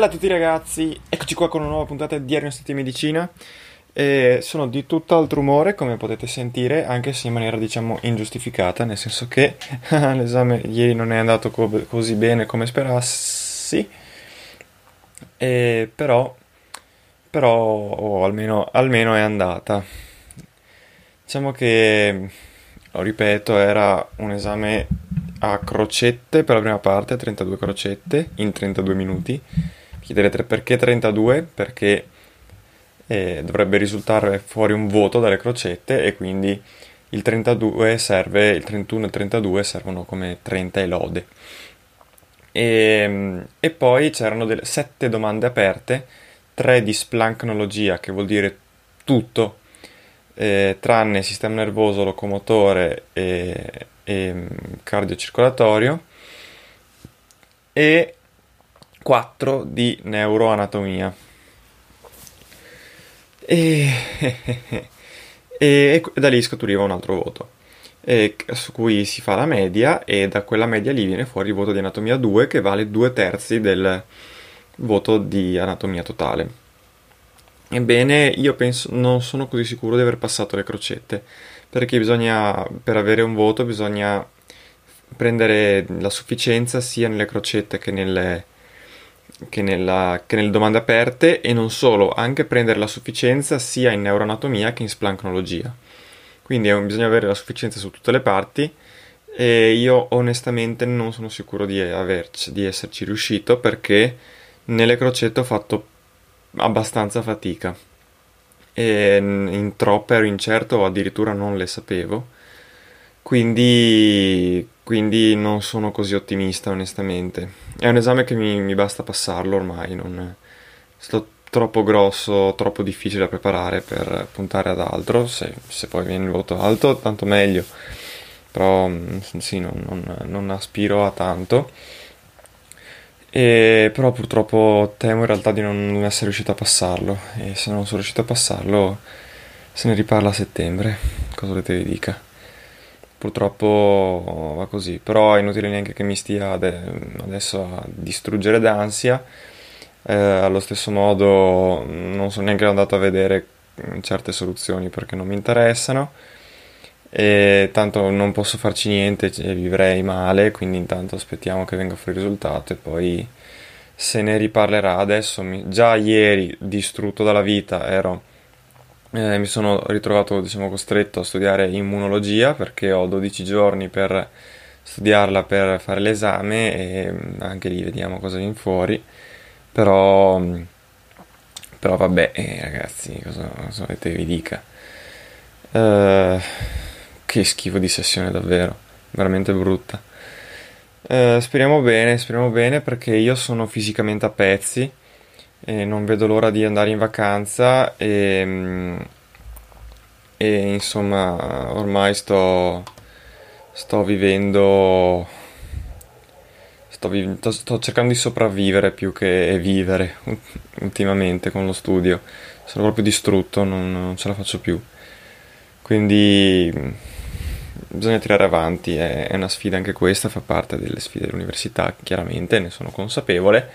Bella a tutti ragazzi, eccoci qua con una nuova puntata di Diario di Medicina. E sono di tutt'altro umore, come potete sentire, anche se in maniera diciamo ingiustificata, nel senso che l'esame ieri non è andato co- così bene come sperassi, e però, però o almeno, almeno è andata. Diciamo che, lo ripeto, era un esame a crocette per la prima parte, 32 crocette in 32 minuti. Chiederete perché 32? Perché eh, dovrebbe risultare fuori un voto dalle crocette e quindi il 32 serve, il 31 e il 32 servono come 30 e lode. E, e poi c'erano delle 7 domande aperte, 3 di splancnologia, che vuol dire tutto, eh, tranne sistema nervoso, locomotore e, e mm, cardiocircolatorio, e 4 di neuroanatomia. E, e da lì scaturiva un altro voto, e su cui si fa la media e da quella media lì viene fuori il voto di anatomia 2 che vale due terzi del voto di anatomia totale. Ebbene, io penso, non sono così sicuro di aver passato le crocette, perché bisogna, per avere un voto, bisogna prendere la sufficienza sia nelle crocette che nelle, che, nella, che nelle domande aperte e non solo, anche prendere la sufficienza sia in neuroanatomia che in splancnologia. Quindi eh, bisogna avere la sufficienza su tutte le parti e io onestamente non sono sicuro di, averci, di esserci riuscito perché nelle crocette ho fatto abbastanza fatica e in troppe ero incerto o addirittura non le sapevo quindi, quindi non sono così ottimista onestamente. È un esame che mi, mi basta passarlo ormai non sto troppo grosso troppo difficile da preparare per puntare ad altro se, se poi viene il voto alto tanto meglio. Però mm, sì non, non, non aspiro a tanto. E, però purtroppo temo in realtà di non essere riuscito a passarlo. E se non sono riuscito a passarlo se ne riparla a settembre, cosa volete vi dica. Purtroppo va così, però è inutile neanche che mi stia adesso a distruggere d'ansia. Eh, allo stesso modo non sono neanche andato a vedere certe soluzioni perché non mi interessano e tanto non posso farci niente e vivrei male, quindi intanto aspettiamo che venga fuori il risultato e poi se ne riparlerà. Adesso mi, già ieri distrutto dalla vita ero eh, mi sono ritrovato diciamo costretto a studiare immunologia perché ho 12 giorni per studiarla per fare l'esame e anche lì vediamo cosa viene fuori. Però però vabbè, eh, ragazzi, cosa, cosa volete vi dica? Eh che schifo di sessione davvero, veramente brutta. Eh, speriamo bene, speriamo bene perché io sono fisicamente a pezzi e non vedo l'ora di andare in vacanza e, e insomma ormai sto, sto vivendo sto, vi- sto- cercando di sopravvivere più che vivere ultimamente con lo studio. Sono proprio distrutto, non, non ce la faccio più. Quindi mh, bisogna tirare avanti, è, è una sfida anche questa, fa parte delle sfide dell'università, chiaramente, ne sono consapevole.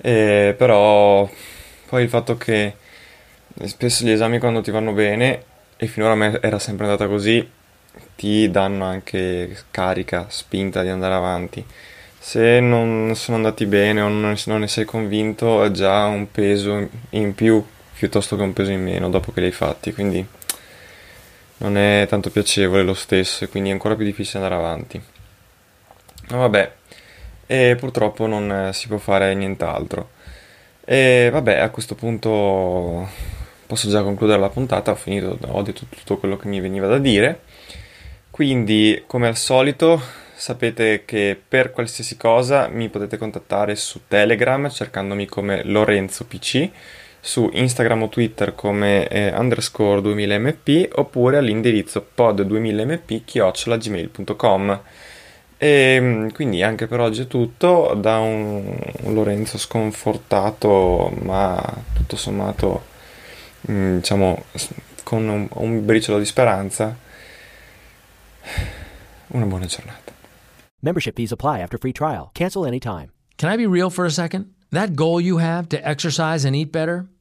Eh, però poi il fatto che spesso gli esami quando ti vanno bene, e finora a me era sempre andata così, ti danno anche carica, spinta di andare avanti. Se non sono andati bene o non ne sei convinto, è già un peso in più piuttosto che un peso in meno dopo che li hai fatti, quindi non è tanto piacevole lo stesso e quindi è ancora più difficile andare avanti. Ma vabbè, e purtroppo non eh, si può fare nient'altro. E vabbè, a questo punto posso già concludere la puntata, ho finito, ho detto tutto quello che mi veniva da dire. Quindi, come al solito, sapete che per qualsiasi cosa mi potete contattare su Telegram cercandomi come Lorenzo PC, su Instagram o Twitter come eh, underscore 2000mp oppure all'indirizzo pod2000mp chiocciolagmail.com. E mm, quindi anche per oggi è tutto, da un, un Lorenzo sconfortato ma tutto sommato mm, diciamo con un, un briciolo di speranza, una buona giornata. Membership fees apply after free trial. Cancel anytime. Can I be real for a second? That goal you have to exercise and eat better,